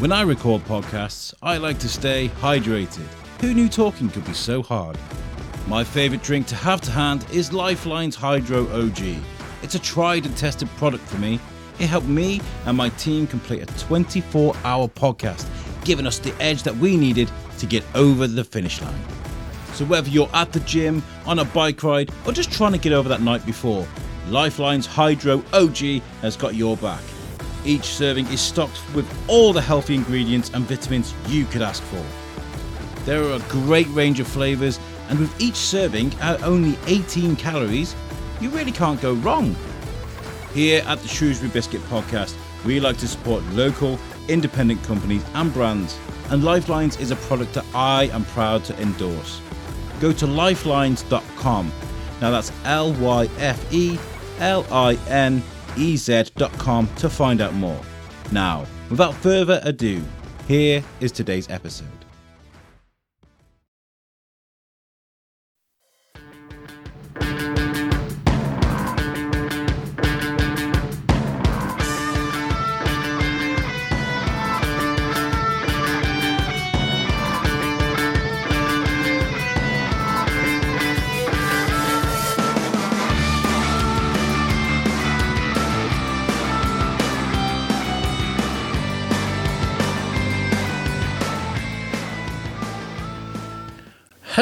When I record podcasts, I like to stay hydrated. Who knew talking could be so hard? My favourite drink to have to hand is Lyfelinez Hydro OG. It's a tried and tested product for me. It helped me and my team complete a 24 hour podcast, giving us the edge that we needed to get over the finish line. So, whether you're at the gym, on a bike ride, or just trying to get over that night before, Lyfelinez Hydro OG has got your back. Each serving is stocked with all the healthy ingredients and vitamins you could ask for. There are a great range of flavours, and with each serving at only 18 calories, you really can't go wrong. Here at the Shrewsbury Biscuit Podcast, we like to support local, independent companies and brands, and Lyfelinez is a product that I am proud to endorse. Go to lyfelinez.com. Now that's L Y F E L I N E Z.com to find out more. Now, without further ado, here is today's episode.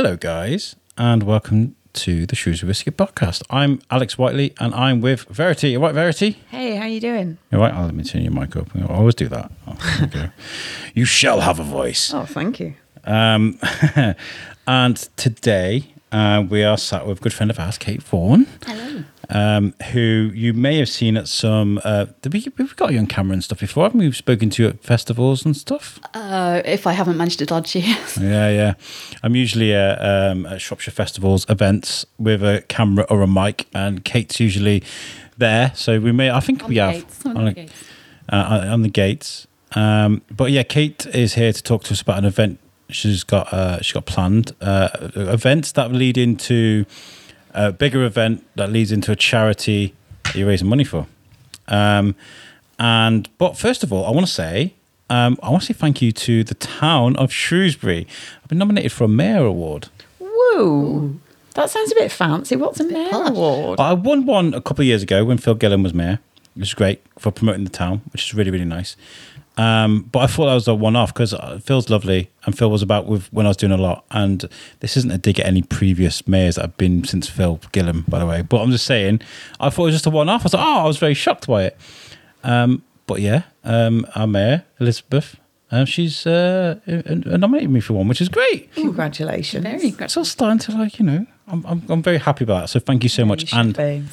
Hello, guys, and welcome to the Shrewsbury Biscuit Podcast. I'm Alex Whiteley, and I'm with Verity. You right, Verity? Hey, how you doing? You right? Oh, let me turn your mic up. I always do that. Oh, there go. you shall have a voice. Oh, thank you. Um, and today uh, we are sat with a good friend of ours, Kate Vaughan. Hello. Um, who you may have seen at some. Uh, we, we've got you on camera and stuff before, haven't we? We've spoken to you at festivals and stuff. Uh, if I haven't managed to dodge you, Yeah, yeah. I'm usually at, um, at Shropshire festivals events with a camera or a mic, and Kate's usually there. So we may, I think On we have gates, on on, the a- gates. uh, on the gates. Um, but yeah, Kate is here to talk to us about an event she's got. Uh, she's got planned uh, events that lead into a bigger event that leads into a charity that you're raising money for. Um, and but first of all, I want to say. Um, I want to say thank you to the town of Shrewsbury. I've been nominated for a mayor award. Woo! That sounds a bit fancy. What's a mayor posh. award? I won one a couple of years ago when Phil Gillam was mayor. It was great for promoting the town, which is really, really nice. Um, but I thought that was a one off because Phil's lovely and Phil was about with when I was doing a lot. And this isn't a dig at any previous mayors that I've been since Phil Gillam, by the way. But I'm just saying, I thought it was just a one off. I was like, oh, I was very shocked by it. Um, but yeah, um, our mayor, Elizabeth, um, she's uh, uh, nominated me for one, which is great. Congratulations. very It's all starting to like, you know, I'm, I'm, I'm very happy about that. So thank you so much. You And be.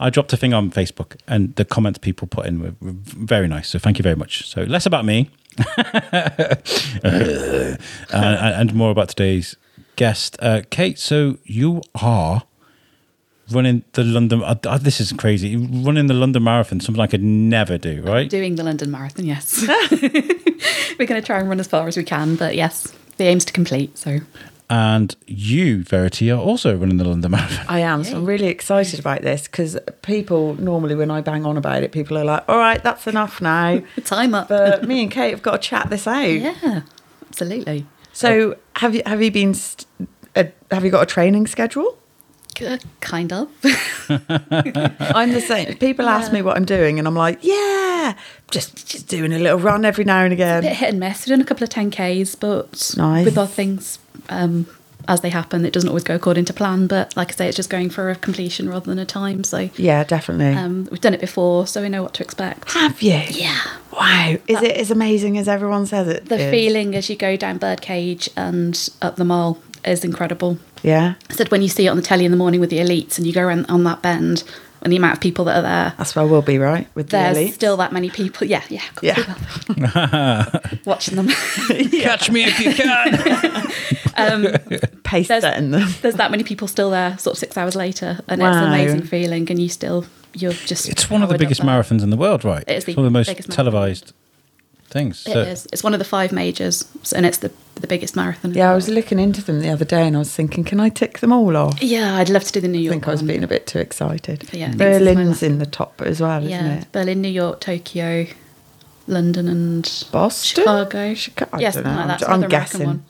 I dropped a thing on Facebook, and the comments people put in were, very nice. So thank you very much. So less about me, and, and more about today's guest, uh, Kate. So you are running the London. Uh, uh, this is crazy. Running the London Marathon, something I could never do. Right? doing the London Marathon, yes. We're going to try and run as far as we can, but yes, the aim's to complete. So And you, Verity, are also running the London Marathon. I am. So I'm really excited about this because people normally, when I bang on about it, people are like, "All right, that's enough now." time up. But me and Kate have got to chat this out. yeah, absolutely. So have you have you been? St- uh, have you got a training schedule? K- Kind of. I'm the same. People ask me what I'm doing, and I'm like, "Yeah, just just doing a little run every now and again." bit hit and miss. We've done a couple of 10Ks, but Nice. with our things um, as they happen, it doesn't always go according to plan. But like I say, it's just going for a completion rather than a time. So Yeah, definitely. um, we've done it before, so we know what to expect. have you? Yeah. Wow. Is it as amazing as everyone says it? The is? feeling as you go down Birdcage and up the mall is incredible. Yeah. I said when you see it on the telly in the morning with the elites and you go around on that bend and the amount of people that are there, That's where we'll be, right? With the there's elite. still that many people. Yeah, yeah, of course Yeah. will. watching them. Catch me if you can. Um, pace There's, setting them. there's that many people still there, sort of six hours later, and it's an amazing feeling. And you still, you're just. It's one of the biggest marathons in the world, right? It is the it's one of the most televised. marathon. Televised things. It So- is. It's one of the five majors, and it's the the biggest marathon. Yeah, I was looking into them the other day and I was thinking, can I tick them all off? Yeah, I'd love to do the New York. I York. think I was being a bit too excited. Yeah, I think this is my Berlin's in the top as well, isn't Yeah, it? Berlin, New York, Tokyo, London and Boston? Chicago. Chica- I yes, don't something know. like that. I'm It's another guessing. one.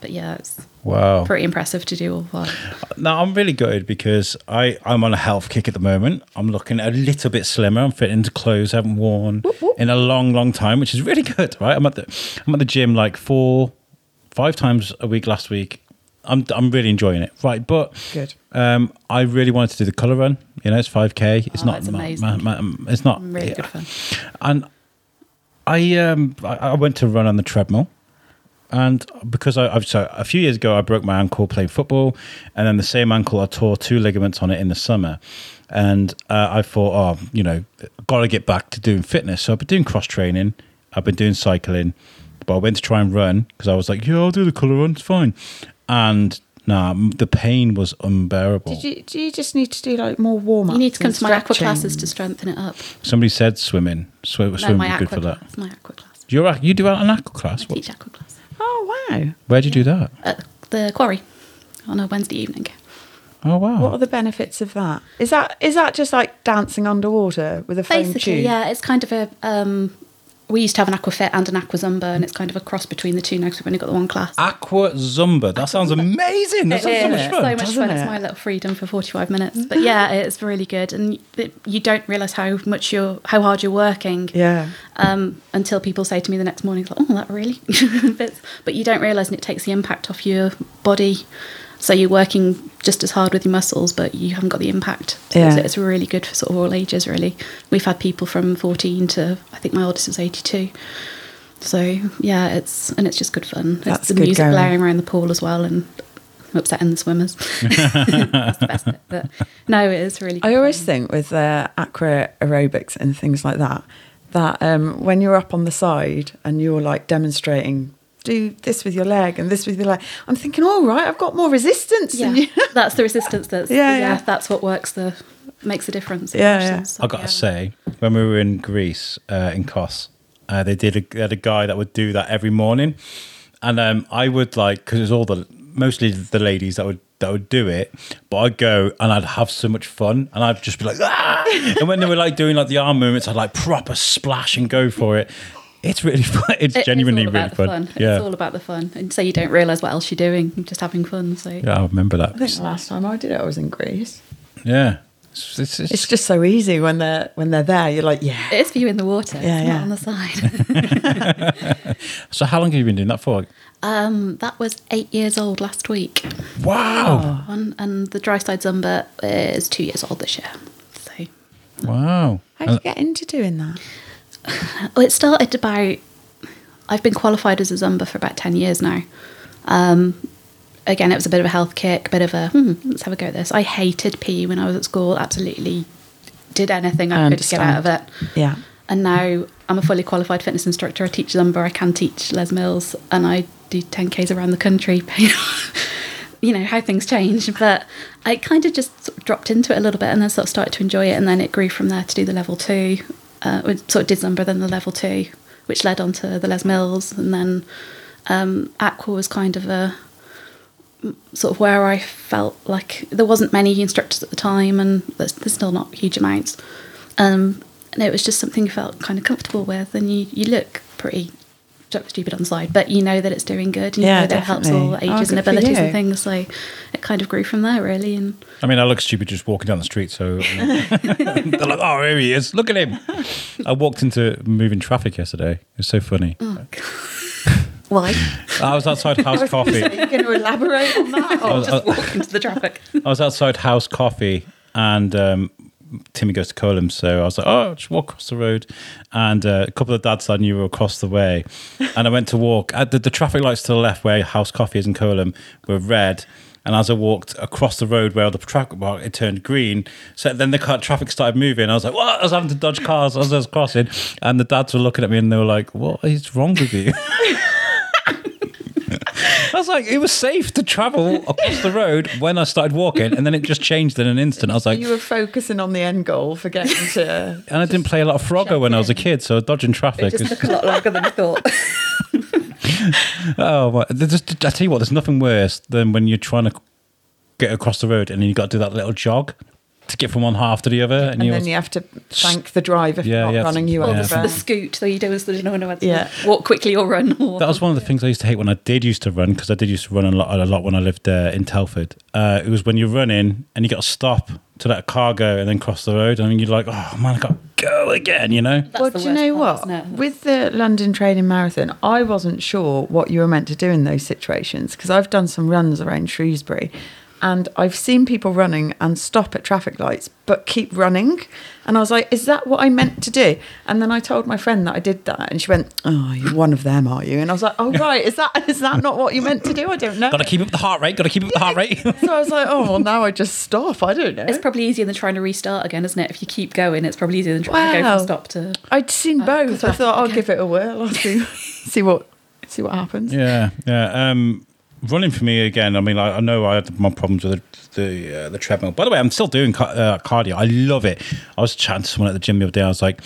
But yeah, it's Wow. pretty impressive to do all that. Now I'm really good because I, I'm on a health kick at the moment. I'm looking a little bit slimmer. I'm fitting into clothes I haven't worn in a long, long time, which is really good, right? I'm at the I'm at the gym like four, five times a week last week. I'm I'm really enjoying it, right? But Good. Um, I really wanted to do the color run. You know, it's 5k. It's Oh, not it's ma- amazing. ma- ma- it's not Really yeah. good fun. And I um I, I went to run on the treadmill, and because I I've, so a few years ago I broke my ankle playing football, and then the same ankle I tore two ligaments on it in the summer, and uh, I thought oh you know got to get back to doing fitness. So I've been doing cross training, I've been doing cycling, but I went to try and run because I was like yeah I'll do the color run it's fine, and nah the pain was unbearable. Did you, do you just need to do like more warm up? You need to come to my aqua classes to strengthen it up. Somebody said swimming, Swi- No, swimming my would be aqua good for that. class. My aqua class. You're a- you do an aqua I class. What, teach aqua class Oh, wow. where'd you do that? at the quarry on a Wednesday evening. Oh wow! What are the benefits of that? Is that is that just like dancing underwater with a foam Basically, tube? yeah, it's kind of a. Um, we used to have an aquafit and an aqua zumba, and it's kind of a cross between the two now because we've only got the one class. Aqua Zumba. That sounds amazing. That It sounds so is. much so fun. much doesn't fun. It's my little freedom for 45 minutes. But yeah, it's really good. And you don't realise how much you're, how hard you're working. Yeah. Um, until people say to me the next morning, like, oh, that really? but, but you don't realise and it takes the impact off your body. So you're working just as hard with your muscles, but you haven't got the impact. So Yeah. it's, really good for sort of all ages, really. We've had people from 14 to, I think my oldest is 82. So yeah, it's and it's just good fun. That's it's the music going. blaring around the pool as well, and upsetting the swimmers. That's the best bit. But no, it is really. I always fun. think with uh, aqua aerobics and things like that, that um, when you're up on the side and you're like demonstrating, do this with your leg and this with your leg, I'm thinking, all right, I've got more resistance. yeah, than you. that's the resistance. That's Yeah, yeah, yeah. That's what works. The makes the difference. Yeah, yeah. So, I gotta say, when we were in Greece, uh, in Kos, uh, they did a, they had a guy that would do that every morning, and um, I would like because it's all the mostly the ladies that would that would do it, but I'd go and I'd have so much fun, and I'd just be like, ah! and when they were like doing like the arm movements, I'd like proper splash and go for it. It's really fun. It's It is genuinely all really about the fun. It's all about the fun, and so you don't realise what else you're doing. You're just having fun. So yeah, I remember that. I think the last time I did it, I was in Greece. Yeah, it's, it's, it's- It's just so easy when they're when they're there. You're like, yeah. it is for you in the water. Yeah, yeah. not on the side. so. How long have you been doing that for? um, that was eight years old last week. Wow, One, and the dry side Zumba is two years old this year. So wow. How did you get into doing that? Well, it started about. I've been qualified as a Zumba for about 10 years now. Um, again, it was a bit of a health kick, a bit of a, hmm, let's have a go at this. I hated PE when I was at school, absolutely did anything I, I could to get out of it. Yeah. And now I'm a fully qualified fitness instructor. I teach Zumba, I can teach Les Mills, and I do 10Ks around the country. you know, how things change. But I kind of just sort of dropped into it a little bit and then sort of started to enjoy it. And then it grew from there to do the level two. Uh, sort of did Zumba, then the level two, which led on to the Les Mills. And then um, Aqua was kind of a sort of where I felt like there wasn't many instructors at the time, and there's, there's still not huge amounts. Um, and it was just something you felt kind of comfortable with, and you, you look pretty stupid on the side, but you know that it's doing good, and you Yeah, know that it helps all ages Oh, and abilities and things. So it kind of grew from there, really. And I mean, I look stupid just walking down the street. So they're like, "Oh, here he is! Look at him!" I walked into moving traffic yesterday. It was so funny. why? I was outside House Coffee. Are you going to elaborate on that? I was, just walk into the traffic. I was outside House Coffee, and um, Timmy goes to Coleham, so I was like, "Oh, just walk across the road." And uh, a couple of dads I knew were across the way, and I went to walk. At the, the traffic lights to the left, where House Coffee is in Coleham, were red. And as I walked across the road where the traffic mark, it turned green. So then the car, traffic started moving. I was like, "What?" I was having to dodge cars as I was crossing, and the dads were looking at me and they were like, "What is wrong with you?" I was like, it was safe to travel across the road when I started walking, and then it just changed in an instant. I was like, you were focusing on the end goal for getting to. and I didn't play a lot of Frogger when I was a kid, so dodging traffic. It just is- took a lot longer than I thought. oh, my- there's just, I tell you what, there's nothing worse than when you're trying to get across the road and then you got to do that little jog. To get from one half to the other, and, and you then also- you have to thank the driver for Yeah, not yeah. running you Or Yeah. the, the scoot, so you don't, so you don't know to Yeah. walk quickly or run. Or, That was one of the things I used to hate when I did used to run because I did used to run a lot, a lot when I lived uh, in Telford. Uh, it was when you're running and you got to stop to let a car go and then cross the road, and you're like, oh man, I got to go again, you know? That's well, do you know part, what? isn't it? With the London Training Marathon, I wasn't sure what you were meant to do in those situations because I've done some runs around Shrewsbury and I've seen people running and stop at traffic lights but keep running. And I was like, is that what I meant to do? And then I told my friend that I did that and she went, oh, you're one of them, are you? And I was like, oh, right, is that is that not what you meant to do? I don't know. Got to keep up the heart rate. Got to keep up the heart rate. so I was like, oh, well, now I just stop. I don't know. It's probably easier than trying to restart again, isn't it? If you keep going, it's probably easier than trying to go from stop to. I'd seen both. I thought I'll again. give it a whirl. I'll see, see what see what happens. yeah, yeah. Um, running for me again. I mean, I, I know I had my problems with the the, uh, the treadmill. By the way, I'm still doing ca- uh, cardio. I love it. I was chatting to someone at the gym the other day. I was like,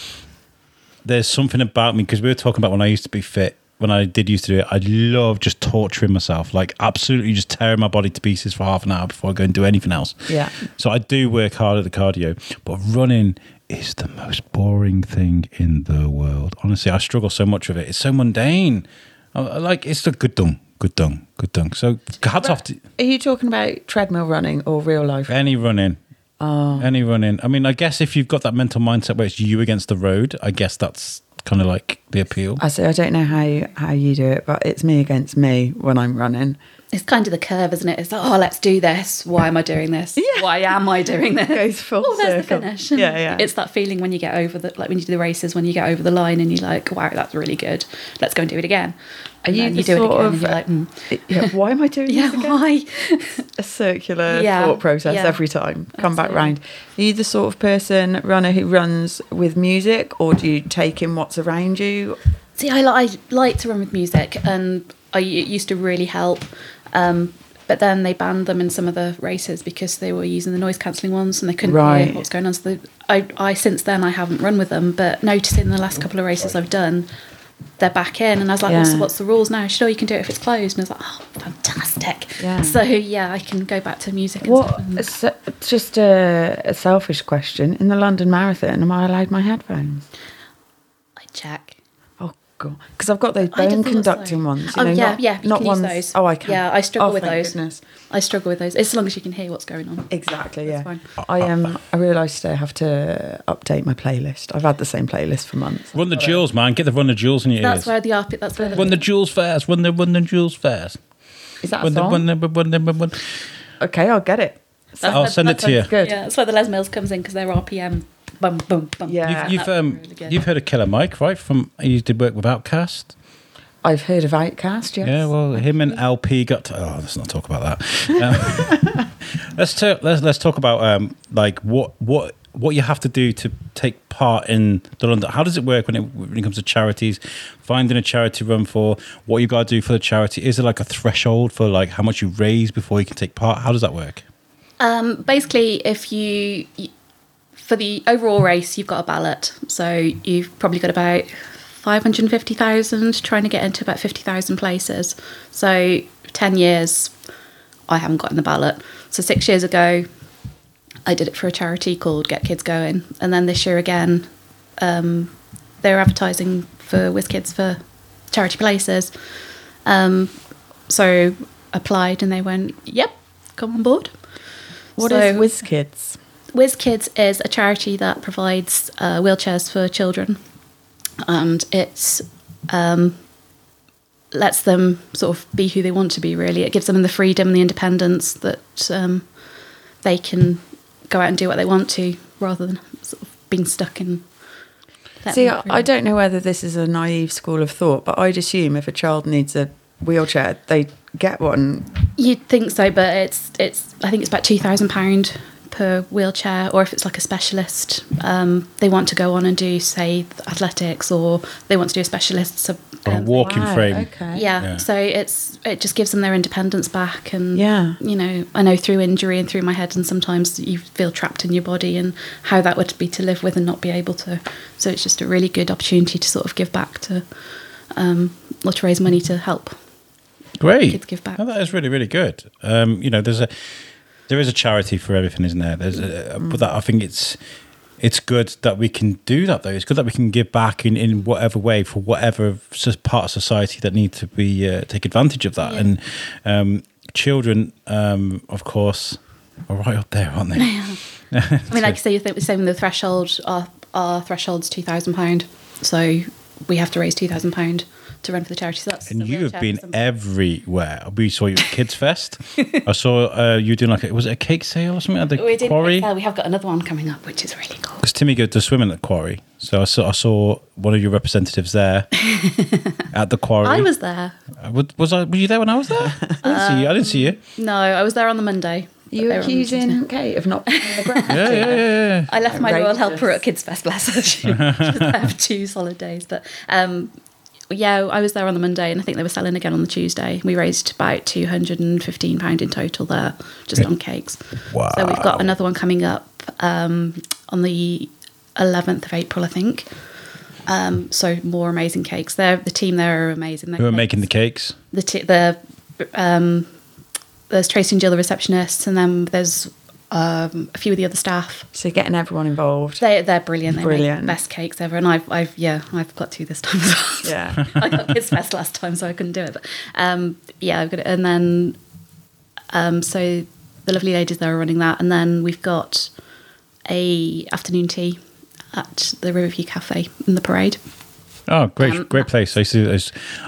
"There's something about me," because we were talking about when I used to be fit. When I did used to do it, I love just torturing myself, like absolutely just tearing my body to pieces for half an hour before I go and do anything else. Yeah. So I do work hard at the cardio, but running is the most boring thing in the world. Honestly, I struggle so much with it. It's so mundane. I, I like it's the good done, good done, good done. So hats off to Are you talking about treadmill running or real life? any running. Oh. Any running. I mean, I guess if you've got that mental mindset where it's you against the road, I guess that's kind of like the appeal. I say I don't know how you, how you do it, but it's me against me when I'm running. It's kind of the curve, isn't it? It's like, oh, let's do this. Why am I doing this? Yeah. Why am I doing this? Goes full oh, there's circle. the finish. And Yeah, yeah. It's that feeling when you get over the, like when you do the races, when you get over the line and you're like, wow, that's really good. Let's go and do it again. Are you you do it again of- and you're like, mm, Yeah, why am I doing yeah, this again? why? A circular Yeah, thought process yeah. every time. Come back Absolutely. round. Are you the sort of person runner who runs with music, or do you take in what's around you? See, I, li- I like to run with music, and I it used to really help. Um, but then they banned them in some of the races because they were using the noise cancelling ones, and they couldn't Right. hear what's going on. So they, I, I since then I haven't run with them, but noticing the last couple of races I've done, they're back in, and I was like, what's, Yeah. what's the rules now? Sure, you can do it if it's closed. And I was like, oh, fantastic. Yeah. So yeah, I can go back to music. And stuff What? and- It's it's just a, a selfish question. In the London Marathon, am I allowed my headphones? I check. Oh god, because I've got those bone conducting ones. You Oh, know, yeah, not, yeah, you not can use those. Oh, I can. Yeah, I struggle oh, with thank those. Goodness. I struggle with those as long as you can hear what's going on. Exactly. That's yeah. fine. I um I realised today I have to update my playlist. I've had the same playlist for months. Run the jewels, man. Get the run the jewels in your That's ears. where the arpit. That's where the Run the jewels fast. Run the run the jewels fast. Is that a Run the, song? run the, run the, run the. Okay, I'll get it. That's I'll where- send it to you. Good. Yeah, that's where the Les Mills comes in because they're RPM. Bum bum bum. Yeah. You've, you've um really you've heard of Killer Mike, right? From you did work with OutKast. I've heard of OutKast. Yes. Yeah, well, him and El-P got. To, oh, let's not talk about that. Um, let's talk. Let's let's talk about um, like what what what you have to do to take part in the London. How does it work when it when it comes to charities? Finding a charity run for what you got to do for the charity. Is there like a threshold for like how much you raise before you can take part? How does that work? Um, basically, if you for the overall race, you've got a ballot, so you've probably got about five hundred fifty thousand trying to get into about fifty thousand places. So ten years, I haven't gotten the ballot. So six years ago, I did it for a charity called Get Kids Going, and then this year again, um, they were advertising for Whizz Kidz for charity places. Um, so applied, and they went, "Yep, come on board." What So- is Whizz Kidz? Whizz Kidz is a charity that provides uh, wheelchairs for children, and it's um, lets them sort of be who they want to be. Really, it gives them the freedom and the independence that um, they can go out and do what they want to, rather than sort of being stuck in. See, I, I don't know whether this is a naive school of thought, but I'd assume if a child needs a wheelchair, they get one. You'd think so, but it's it's. I think it's about two thousand pound per wheelchair, or if it's like a specialist, um, they want to go on and do say athletics, or they want to do a specialist. So, Or a um, walking Wow, frame? Okay. yeah, Yeah. So it's it just gives them their independence back, and Yeah. you know, I know through injury and through my head, and sometimes you feel trapped in your body, and how that would be to live with and not be able to. So it's just a really good opportunity to sort of give back to, um, or to raise money to help. Great. Kids give back. Oh, that is really, really good. Um, you know, there's a there is a charity for everything, isn't there? There's a, but that I think it's it's good that we can do that though. It's good that we can give back in, in whatever way for whatever part of society that need to be uh, take advantage of that. Yeah. And um, children, um, of course, are right up there, aren't they? I mean, like you say, you think the same the threshold. Our, our threshold's two thousand pound, so we have to raise two thousand pound to run for the charity. So that's And you have been everywhere. We saw you at Kids Fest. I saw uh, you doing like a, was it a cake sale or something at the we did quarry? uh, we have got another one coming up, which is really cool. Because Timmy goes to swimming at the quarry, so I saw I saw one of your representatives there at the quarry. I was there. Uh, Was, was I? Were you there when I was there? I didn't see you. I didn't see you. No, I was there on the Monday. You were on the Tuesday. accusing Kate of not being on the ground? Yeah, yeah, yeah. yeah. I left my royal helper at Kids Fest, bless her. She, she was there for two solid days. But um, yeah, I was there on the Monday and I think they were selling again on the Tuesday. We raised about £215 in total there, just on cakes. Wow! So we've got another one coming up um, on the 11th of April, I think. Um, so more amazing cakes. They're, the team there are amazing. Who are making the cakes? the t- the um, there's Tracy and Jill, the receptionists, and then there's um, a few of the other staff. So getting everyone involved. They they're brilliant. They Brilliant. best cakes ever, and I've I've yeah I've got two this time as well. Yeah. I got kids fest last time, so I couldn't do it. But um, yeah, I've got it, and then um, so the lovely ladies there are running that, and then we've got a afternoon tea at the Riverview Cafe in the parade. Oh, great, Um, great place. I used to,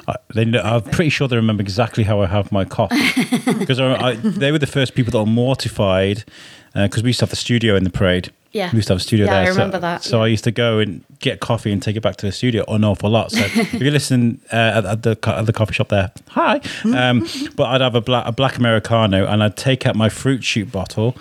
I I- they, I'm pretty sure they remember exactly how I have my coffee because I, I, they were the first people that were mortified because we used to have the studio in the parade. Yeah. we used to have a studio Yeah, there. I so- remember that, So yeah. I used to go and get coffee and take it back to the studio an awful lot. So if you listen uh, at, at the at the coffee shop there, hi. Um, but I'd have a black a black americano and I'd take out my fruit shoot bottle.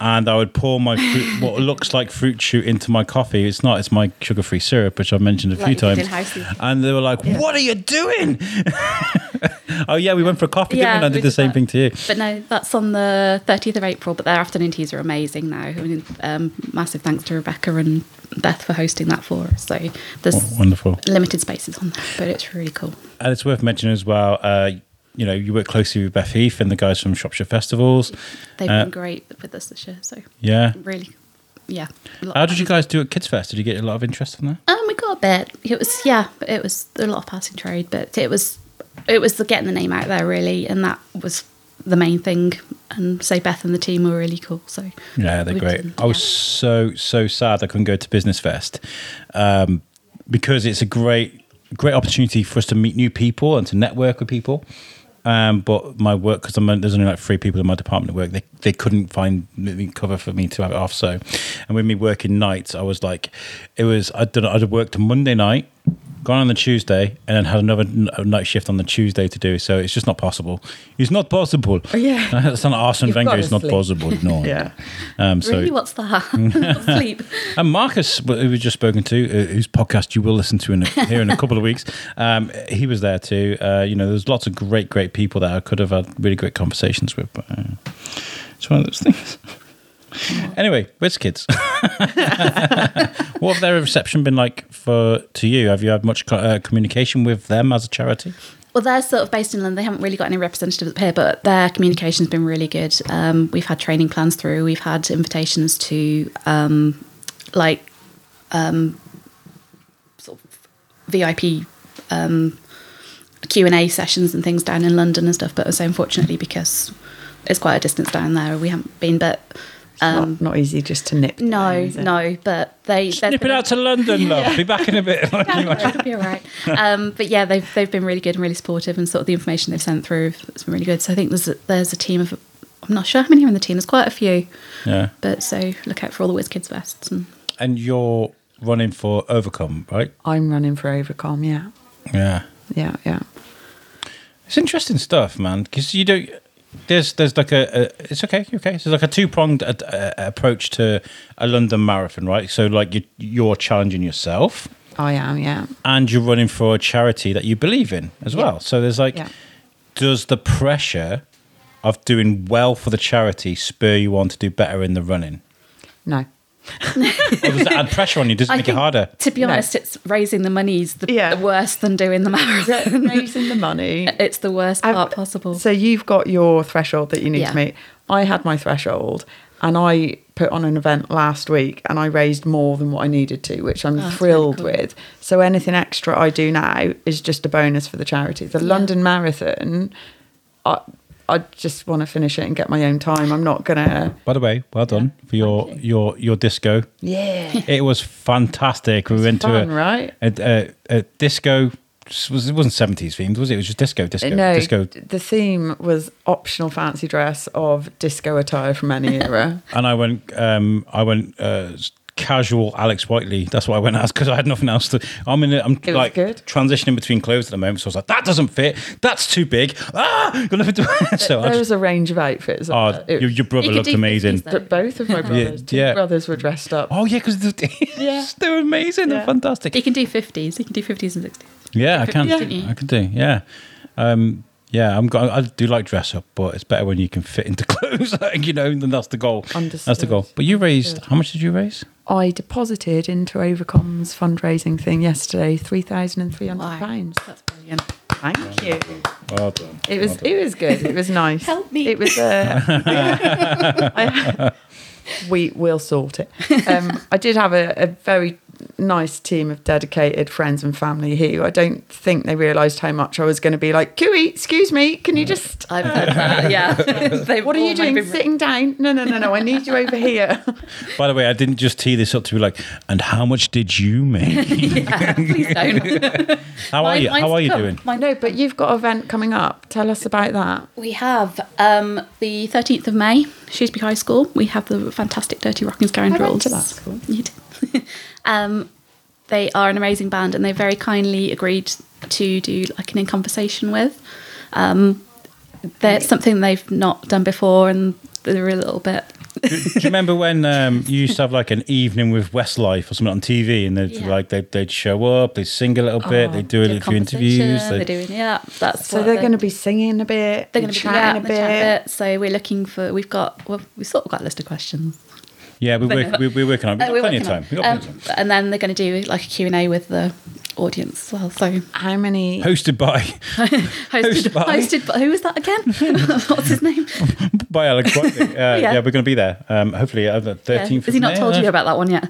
And I would pour my fruit, what looks like fruit shoot into my coffee. It's not. It's my sugar-free syrup, which I've mentioned a Like few you did in times. And they were like, "What are you doing?" oh yeah, we went for a coffee, didn't we? And I did the same that. thing to you. But no, that's on the 30th of April. But their afternoon teas are amazing now. I mean, um, massive thanks to Rebecca and Beth for hosting that for us. So there's Oh, wonderful. limited spaces on there, but it's really cool. And it's worth mentioning as well. Uh, you know, you work closely with Beth Heath and the guys from Shropshire Festivals. They've Uh, been great with us this year. So Yeah. really, yeah. How did you guys do at Kids Fest? Did you get a lot of interest in that? Um, we got a bit. It was yeah, it was a lot of passing trade, but it was it was the getting the name out there really, and that was the main thing. And say Beth and the team were really cool. So Yeah, they're great. I was yeah. so so sad I couldn't go to Business Fest um, because it's a great great opportunity for us to meet new people and to network with people. Um, but my work because there's only like three people in my department at work. They they couldn't find cover for me to have it off. So, and with me working nights, I was like, it was I know. I'd worked Monday night, gone on the Tuesday, and then had another night shift on the Tuesday to do. So it's just not possible. It's not possible. Oh, yeah. that's not Arsene You've Wenger. It's not sleep. possible. No. Yeah. Um, so really, what's that? Sleep. and Marcus, who we've just spoken to, uh, whose podcast you will listen to in a, here in a couple of weeks, um, he was there too. Uh, you know, there's lots of great, great people that I could have had really great conversations with, but uh, it's one of those things. Anyway, Whizz Kidz? what have their reception been like for to you? Have you had much uh, communication with them as a charity? Well, they're sort of based in London. They haven't really got any representatives up here, but their communication's been really good. Um, we've had training plans through. We've had invitations to um, like um, sort of VIP um, Q and A sessions and things down in London and stuff. But so unfortunately, because it's quite a distance down there, we haven't been. But um, not, not easy just to nip. no, down, no. But they Snip it out to London, love. Be back in a bit. It'll be all right. Um, but yeah, they've they've been really good and really supportive, and sort of the information they've sent through has been really good. So I think there's a, there's a team of I'm not sure how many are in the team. There's quite a few, yeah. but so look out for all the Whizz Kidz vests. And And you're running for Ovacome, right? I'm running for Ovacome. Yeah. Yeah. Yeah. Yeah. It's interesting stuff, man. Because you don't. There's there's like a, a it's okay okay. So there's like a two pronged uh, uh, approach to a London marathon, right? So like you you're challenging yourself, I am. Yeah. and you're running for a charity that you believe in as Yeah. well. So there's like, Yeah. does the pressure of doing well for the charity spur you on to do better in the running? No. Or does that add pressure on you? Does it I make it harder? To be No. honest, it's raising the money's the, Yeah. the worst than doing the marathon. raising the money. it's the worst I've- part possible. So you've got your threshold that you need Yeah. to meet. I had my threshold and I put on an event last week and I raised more than what I needed to, which I'm Oh, thrilled really cool. with. So anything extra I do now is just a bonus for the charity. The London Marathon, I, I just want to finish it and get my own time. I'm not gonna. By the way, well done for your your your disco. Yeah, It was fantastic. We went fun, to a, right? a, a, a disco. Was it wasn't seventies themed, was it? It was just disco, disco, no, disco. the theme was optional fancy dress of disco attire from any era. And I went, um, I went uh, casual Alex Whiteley. That's what I went as because I had nothing else to. I'm in. A, I'm was like good. transitioning between clothes at the moment, so I was like, that doesn't fit. That's too big. Ah, got nothing to. so I there just, was a range of outfits. oh, It- your, your brother You looked amazing. But both of my brothers, two yeah. brothers were dressed up. Oh yeah, because Yeah. they were amazing. They're fantastic. you can do 50s. You can do 50s and 60s. Yeah, I can. Yeah. Didn't? I can do. Yeah, um, yeah. I'm. go- I do like dress up, but it's better when you can fit into clothes. like, you know, and that's the goal. That's the goal. But you raised how much did you raise? I deposited into Ovacome's fundraising thing yesterday three thousand and three hundred pounds. That's brilliant. Thank you. Well done. It was it was good. It was nice. Help me. It was. Uh, I- we will sort it. Um, I did have a, a very nice team of dedicated friends and family who I don't think they realised how much I was going to be like. Cooey, excuse me, can you just? I've heard that. Yeah. What are you doing? maybe- Sitting down? No, no, no, no. I need you over here. By the way, I didn't just tee this up to be like, and how much did you make? Yeah, please don't. How are Mine- you? How are you come. doing? Mine- no, but you've got an event coming up. Tell us about that. We have um, the 13th of May, Shrewsbury High School. We have the fantastic Dirty Rockin Scoundrels. to that school. You did. um, they are an amazing band and they very kindly agreed to do like an in conversation with. Um, that's something they've not done before and they're a little bit. do, do you remember when um, you used to have like an evening with Westlife or something on TV, and they'd Yeah. like they'd, they'd show up, they'd sing a little bit, they'd do a do few interviews. conversation, They, They're doing, yeah, that's So they're they- going to be singing a bit. They're going to be chatting yeah, a they chat bit. a bit. So we're looking for. We've got. Well, we've sort of got a list of questions. Yeah, we work, we, we're working on. it. Uh, We've got we're plenty of time. working We've got on- plenty of um, time. and then they're going to do like a Q and A with the audience as well. So How many? Hosted by hosted, Hosted by- hosted by who was that again? What's his name? by Alex Whiteley. Uh, yeah. we're going to be there. Um, hopefully, uh, the Yeah. thirteenth. Has he not told you about that one yet?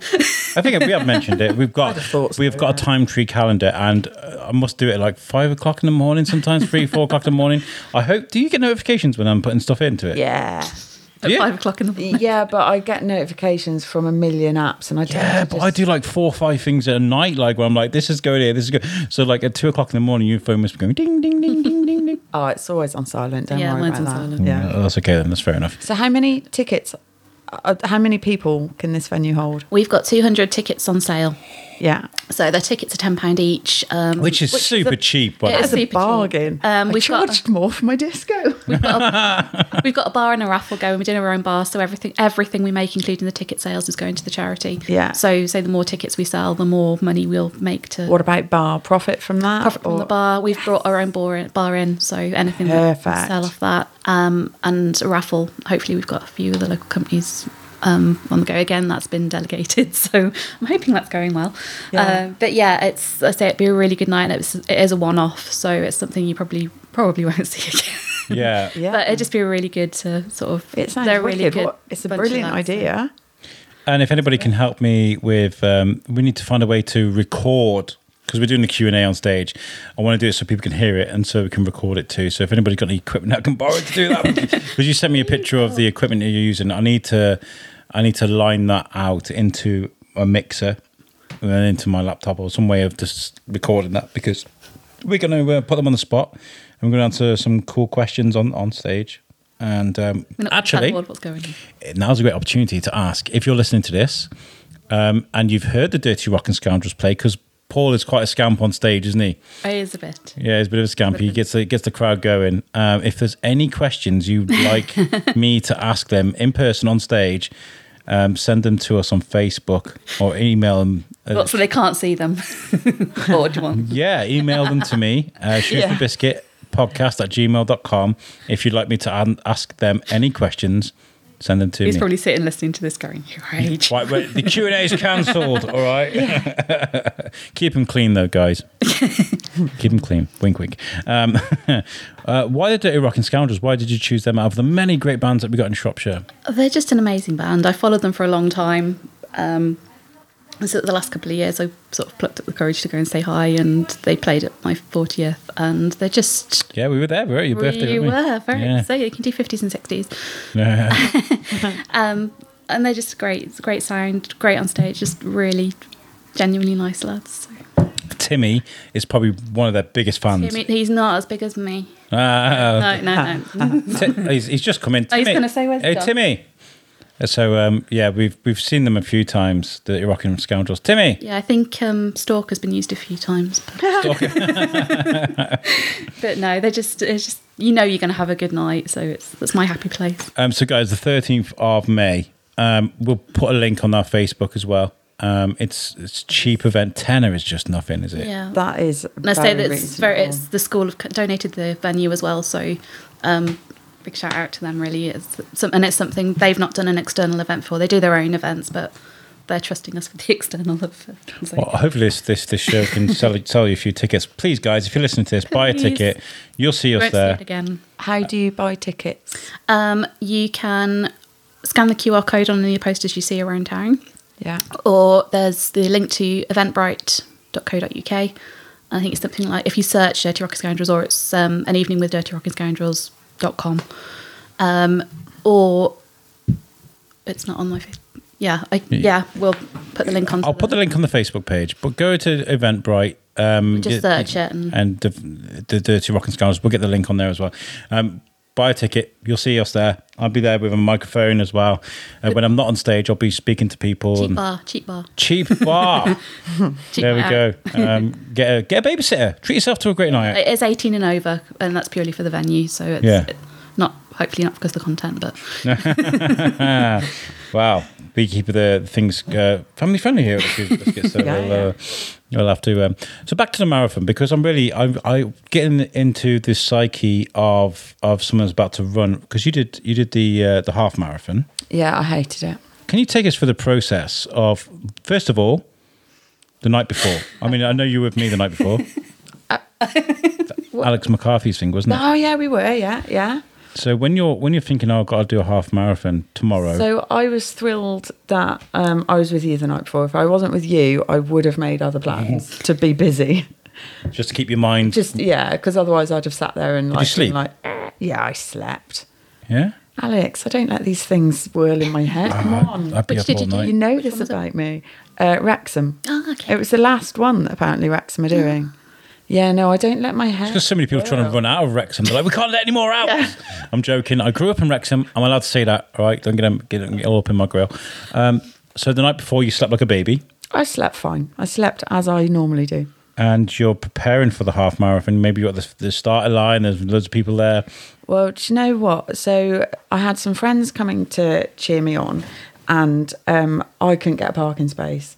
I think we have mentioned it. We've got thought so, we've got a TimeTree calendar, and uh, I must do it at like five o'clock in the morning. Sometimes three, four o'clock in the morning. I hope. Do you get notifications when I'm putting stuff into it? Yeah. At Yeah. five o'clock in the morning. Yeah, but I get notifications from a million apps, and I don't. Yeah, but I do like four or five things at a night, like where I'm like, this is going here, this is good. So like at two o'clock in the morning, your phone must be going ding, ding, ding, ding, ding, ding. Oh, it's always on silent. Don't Yeah, worry mine's about on that. silent. Yeah. Oh, that's okay then. That's fair enough. So, how many tickets? Uh, how many people can this venue hold? We've got 200 tickets on sale. Yeah, So their tickets are £10 each. Um, Which is super a- cheap. By the it way. is it's a super bargain. Um, we've got- charged more for my disco. We've got, a, we've got a bar and a raffle going. We're doing our own bar, so everything everything we make, including the ticket sales, is going to the charity. Yeah. So, say the more tickets we sell, the more money we'll make to what about bar profit from that? profit from Or- the bar. We've brought our own bar in, bar in so anything that we Perfect. sell off that. Um, and a raffle. Hopefully, we've got a few of the local companies um, on the go again. That's been delegated, so I'm hoping that's going well. Yeah. Uh, but yeah, it's I say it'd be a really good night. And it's, it is a one-off, so it's something you probably probably won't see again. Yeah. Yeah, But it'd just be really good to sort of. it sounds they're really good. What- it's a bunch of brilliant so- idea. And if anybody can help me with, um, we need to find a way to record because we're doing the Q and A on stage. I want to do it so people can hear it and so we can record it too. So if anybody's got any equipment that can borrow to do that, because you sent me a picture of the equipment that you're using, I need to, I need to line that out into a mixer and then into my laptop or some way of just recording that because we're going to uh, put them on the spot and we're going to answer some cool questions on on stage. And um, actually, what's going on. now's a great opportunity to ask if you're listening to this um, and you've heard the Dirty Rockin Scoundrels play because Paul is quite a scamp on stage, isn't he? He is a bit. Yeah, he's a bit of a scamp. He gets the, gets the crowd going. Um, if there's any questions you'd like me to ask them in person on stage, um, send them to us on Facebook or email them. uh, so they can't see them. or do you want? yeah, email them to me, uh, Yeah. Biscuit podcast at gmail.com if you'd like me to ask them any questions Send them to He's me. probably sitting listening to this going, your age. Right, wait, the Q and A is cancelled. All right, keep them clean though, guys. keep them clean. Wink, wink. Um, uh, why the Dirty Rockin Scoundrels? Why did you choose them out of the many great bands that we got in Shropshire? They're just an amazing band. I followed them for a long time. Um, so the last couple of years, I sort of plucked up the courage to go and say hi, and they played at my 40th, and they're just. Yeah, we were there. We were at your birthday. you weren't we? were very Yeah. so you can do 50s and 60s Yeah. um, and they're just great it's a great sound great on stage just really genuinely nice lads so. Timmy is probably one of their biggest fans. I mean, he's not as big as me Ah, no no no Ti- he's, he's just come in. Oh, he's Timmy. gonna say, "Where's Hey, Timmy. So um, yeah, we've we've seen them a few times. The Rockin Scoundrels. Timmy. yeah i think um, stalk has been used a few times but, but no they're just it's just you know you're going to have a good night so it's that's my happy place Um, so guys, the thirteenth of May. Um, we'll put a link on our Facebook as well. Um, it's it's cheap event. Tenner is just nothing, is it? yeah That is. And I say very that it's very, it's the school have donated the venue as well, so um, big shout out to them. Really, it's some, and it's something they've not done an external event for. They do their own events, but they're trusting us with the external of. So. Well, hopefully this this, this show can sell sell you a few tickets. Please, guys, if you're listening to this, buy a ticket. You'll see us Won't see there. again. How do you buy tickets? Um, you can scan the QR code on any posters you see around town, Yeah. or there's the link to eventbrite.co.uk. I think it's something like if you search Dirty Rockin Scoundrels, or it's um, an evening with Dirty Rockin Scoundrels.com, um, or it's not on my face. Yeah, I, yeah, we'll put the link on. I'll put the link on the Facebook page, but go to Eventbrite. Um, Just search it and- and the, the Dirty Rockin Scoundrels. We'll get the link on there as well. Um, buy a ticket. You'll see us there. I'll be there with a microphone as well. Uh, when I'm not on stage, I'll be speaking to people. cheap bar, cheap bar. Cheap bar. Cheap there we go. Um, get a get a babysitter. Treat yourself to a great night. It is 18 and over, and that's purely for the venue. So it's Yeah. not hopefully not because of the content, but Wow, beekeeper, the things uh, family friendly here. Let's get so Yeah, we'll. Uh, we'll have to. Um, so back to the marathon because I'm really I I getting into the psyche of of someone's about to run because you did you did the uh, the half marathon. Yeah, I hated it. Can you take us through the process of first of all the night before? I mean, I know you were with me the night before. Alex McCarthy's thing, wasn't it? Oh yeah, we were. Yeah, yeah. So when you're when you're thinking, oh, I've got to do a half marathon tomorrow. So I was thrilled that um, I was with you the night before. If I wasn't with you, I would have made other plans to be busy. just to keep your mind. Just yeah, because otherwise I'd have sat there and like sleep? like, "Eh." yeah, I slept. yeah. Alex, I don't let these things whirl in my head. Come on. I'd be Which up did all you do? night. You know this one was it? about me. Uh, Wrexham. Oh, okay. It was the last one that apparently Wrexham are doing. Yeah, no, I don't let my hair. Because so many people trying to run out of Wrexham. They're like, we can't let any more out. I'm joking. I grew up in Wrexham. I'm allowed to say that. All right. Don't get, them- get, all up in my grill. Um, so the night before, you slept like a baby I slept fine. I slept as I normally do. and you're preparing for the half marathon. Maybe you're at the, the starting line. There's loads of people there. Well, do you know what? So I had some friends coming to cheer me on, and um, I couldn't get a parking space.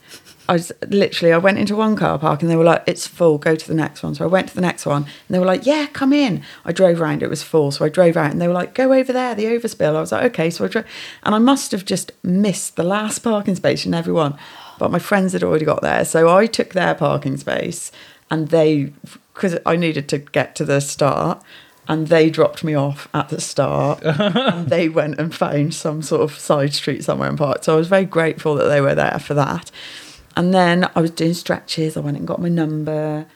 I was literally, I went into one car park and they were like, "It's full. Go to the next one." So I went to the next one, and they were like, "Yeah, come in." I drove around. It was full, so I drove out, and they were like, "Go over there, the overspill." I was like, "Okay." So I drove, and I must have just missed the last parking space in everyone, but my friends had already got there, so I took their parking space, and they, because I needed to get to the start and they dropped me off at the start and they went and found some sort of side street somewhere and parked so i was very grateful that they were there for that and then i was doing stretches i went and got my number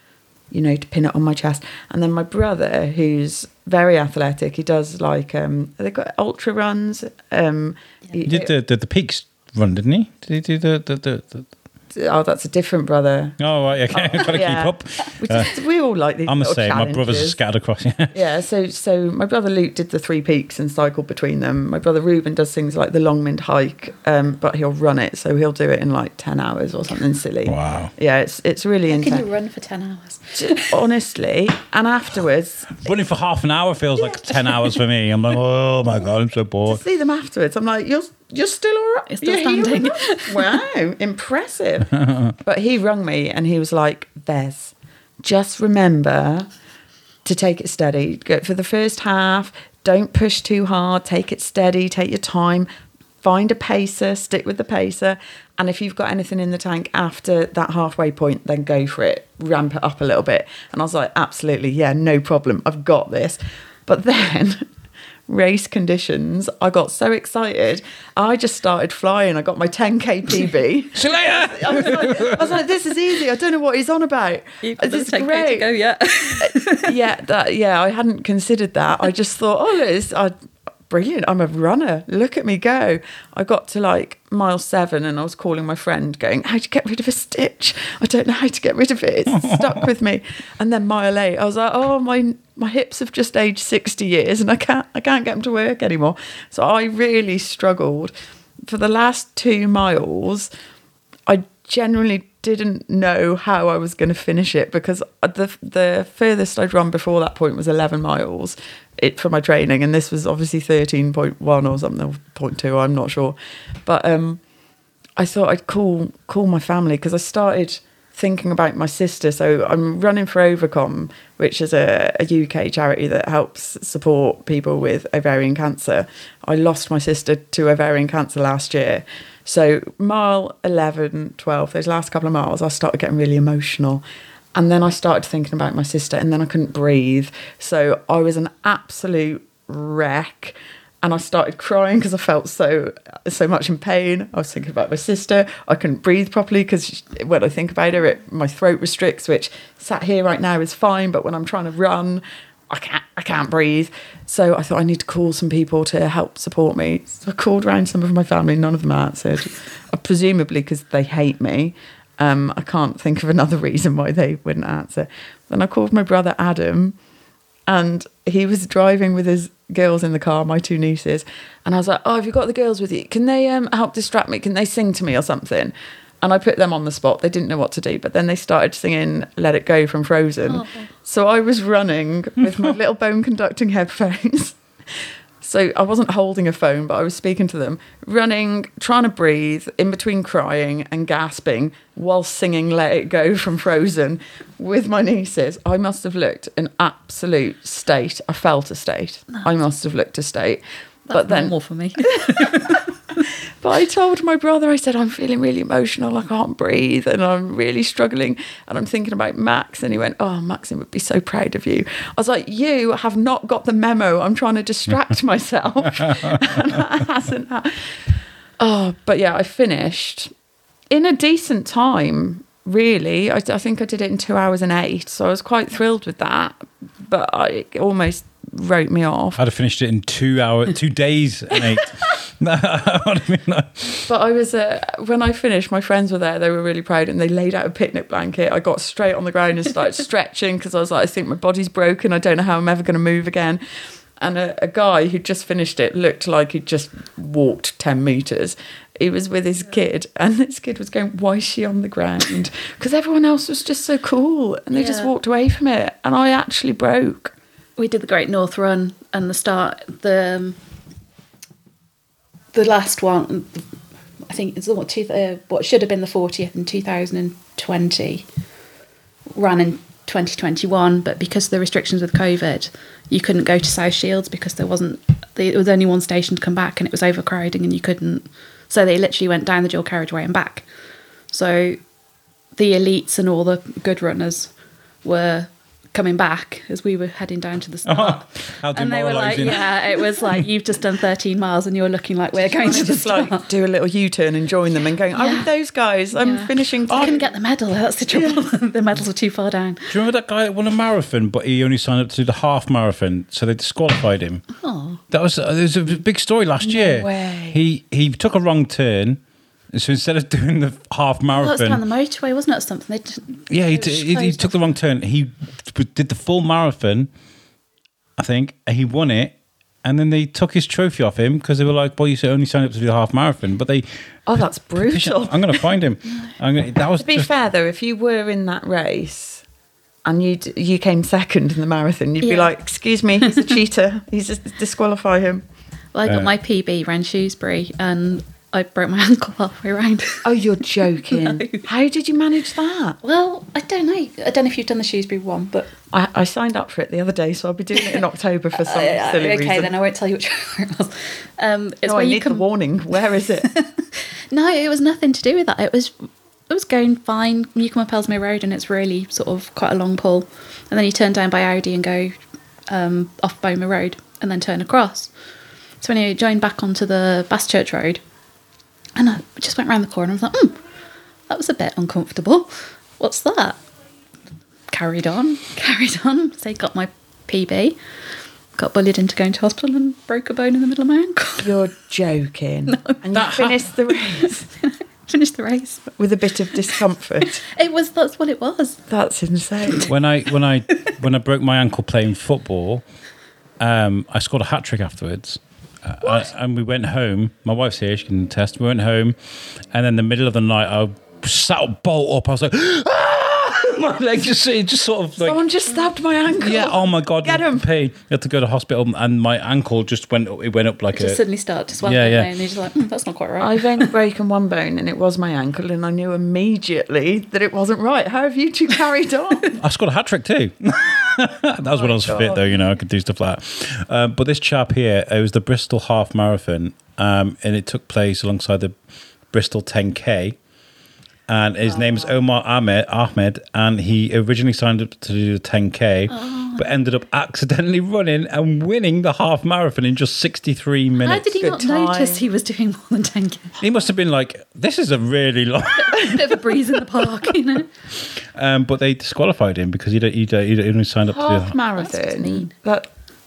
you know to pin it on my chest and then my brother who's very athletic he does like um they got ultra runs um he- He did the, the, the peaks run, didn't he? Did he do the. the, the, the... oh that's a different brother Oh, right. Okay. Got to Yeah. keep up. we, just, we all like these I'm the little same. My brothers are scattered across. Yeah. Yeah, so so my brother Luke did the three peaks and cycled between them. My brother Ruben does things like the Longmynd hike, um, but he'll run it, so he'll do it in like ten hours or something silly. Wow. Yeah, it's it's really interesting. Can you run for 10 hours? Honestly, and afterwards, Running for half an hour feels like 10 hours for me. I'm like, oh my God, I'm so bored. see them afterwards. I'm like, you're you're still all right. You're still You're standing. wow, impressive. but he rung me and he was like, Vez, just remember. to take it steady. Go for the first half. Don't push too hard. Take it steady. Take your time. Find a pacer. Stick with the pacer. And if you've got anything in the tank after that halfway point, then go for it. Ramp it up a little bit. And I was like, absolutely, yeah, no problem. I've got this. But then race conditions, I got so excited. I just started flying. I got my 10k PB. See. I was, like, I was like, this is easy. I don't know what he's on about. You've got This is 10K to great. go yet. Uh, yeah, that yeah, I hadn't considered that. I just thought, oh, it's I, brilliant. I'm a runner. Look at me go. I got to like mile seven, and I was calling my friend, going, "How do you get rid of a stitch? I don't know how to get rid of it. It's stuck with me." And then mile eight, I was like, "Oh, my my hips have just aged sixty years, and I can't I can't get them to work anymore." So I really struggled for the last two miles. I generally didn't know how I was going to finish it because the the furthest I'd run before that point was 11 miles it for my training and this was obviously 13.1 or something or 0.2 I'm not sure. But um I thought I'd call call my family because I started thinking about my sister. So I'm running for Ovacome which is a, a UK charity that helps support people with ovarian cancer. I lost my sister to ovarian cancer last year so mile 11, 12, those last couple of miles, I started getting really emotional. And then I started thinking about my sister and then I couldn't breathe. So I was an absolute wreck. And I started crying because I felt so so much in pain. I was thinking about my sister. I couldn't breathe properly because when I think about her, it, my throat restricts. Which sat here right now is fine, but when I'm trying to run, I can't I can't breathe. So I thought I need to call some people to help support me. So I called around some of my family. None of them answered, uh, presumably because they hate me. Um, I can't think of another reason why they wouldn't answer. Then I called my brother Adam, and he was driving with his girls in the car, my two nieces, and I was like, "Oh, have you got the girls with you? Can they um, help distract me? Can they sing to me or something?" And I put them on the spot. They didn't know what to do, but then they started singing "Let It Go" from Frozen. Oh, so I was running with my little bone conducting headphones. So I wasn't holding a phone, but I was speaking to them, running, trying to breathe, in between crying and gasping, while singing "Let It Go" from Frozen with my nieces. I must have looked an absolute state. I felt a state. I must have looked a state. That's but then, normal for me. but I told my brother, I said, I'm feeling really emotional. I can't breathe and I'm really struggling. And I'm thinking about Max. And he went, Oh, Maxine would be so proud of you. I was like, You have not got the memo. I'm trying to distract myself. and that hasn't happened. Oh, but yeah, I finished in a decent time, really. I, I think I did it in two hours and eight. So I was quite thrilled with that. But I, it almost wrote me off. I'd have finished it in two hours, two days and eight. no, I mean, no. But I was uh, when I finished, my friends were there. They were really proud, and they laid out a picnic blanket. I got straight on the ground and started stretching because I was like, I think my body's broken. I don't know how I'm ever going to move again. And a, a guy who just finished it looked like he'd just walked ten meters. He was with his kid, and this kid was going, "Why is she on the ground?" Because everyone else was just so cool, and they just walked away from it. And I actually broke. we did the Great North Run and the start the um, the last one. I think it's what two, uh, what should have been the fortieth in two thousand and twenty. Ran in twenty twenty one, but because of the restrictions with COVID, you couldn't go to South Shields because there wasn't. There was only one station to come back, and it was overcrowding, and you couldn't. So they literally went down the dual carriageway and back. So the elites and all the good runners were coming back as we were heading down to the start. How and they were like, yeah, it was like, you've just done 13 miles and you're looking like we're going to the Just start. like do a little U-turn and join them and going, "I'm Yeah. with those guys. I'm Yeah. finishing." I couldn't get the medal. That's the trouble. the medals are too far down. Do you remember that guy that won a marathon, but he only signed up to do the half marathon, so they disqualified him? Oh, That was uh, there was a big story last year. way. He he took a wrong turn, so instead of doing the half well, that was down the motorway, wasn't it? Or something. They didn't, yeah, he, t- he, he took the wrong turn. He did the full marathon, I think, and he won it. And then they took his trophy off him because they were like, "Well, you should only signed up to do the half marathon." But they, Oh, that's brutal. I'm going to find him. I'm gonna, that was To be just- fair, though, if you were in that race and you you came second in the marathon, you'd be like, "Excuse me, he's a cheater. He's just disqualify him." Well, I got Yeah. my PB ran Shrewsbury, and I broke my ankle halfway around. Oh, you're joking. No. How did you manage that? well, I don't know. I don't know if you've done the Shrewsbury one, but I, I signed up for it the other day, so I'll be doing it in October for some Uh, silly okay, reason. then I won't tell you which one it was. Um, it's no, I you need the warning. Where is it? No, it was nothing to do with that. It was it was going fine. You come up Ellesmere Road and it's really sort of quite a long pull, and then you turn down by Audi and go um, off Bowmer Road and then turn across. So anyway, joined back onto the Baschurch Road, and I just went around the corner and I was like, hmm, that was a bit uncomfortable. What's that? Carried on, carried on. So got my PB, got bullied into going to hospital and broke a bone in the middle of my ankle. You're joking. And you That ha- finished the race Finished the race. with a bit of discomfort. It was that's what it was. That's insane. when I when I when I broke my ankle playing football, um, I scored a hat trick afterwards. Uh, and we went home. My wife's here; she can test. We went home, and then the middle of the night, I sat bolt up. I was like, "Ah!" my leg just it just sort of like. Someone just stabbed my ankle. yeah, oh my god! Get 'em. Pain. You had to go to hospital, and my ankle just went. It went up like just a. suddenly start to swell Yeah, yeah, yeah. and you're just like, mm, that's not quite right. I've only broken one bone and it was my ankle, and I knew immediately that it wasn't right. How have you two carried on? I scored a hat trick too. that was when I was fit, though. You know, I could do stuff like that. Um, but this chap here, it was the Bristol Half Marathon, um, and it took place alongside the Bristol 10K. And his name is Omar Ahmed, Ahmed, and he originally signed up to do the 10K, but ended up accidentally running and winning the half marathon in just 63 minutes. How did he Good not time. notice he was doing more than 10k? He must have been like, "This is a really long." Bit of a breeze in the park, you know. um, but they disqualified him because he'd, he'd, he'd only signed up to do Half That's marathon. mean. That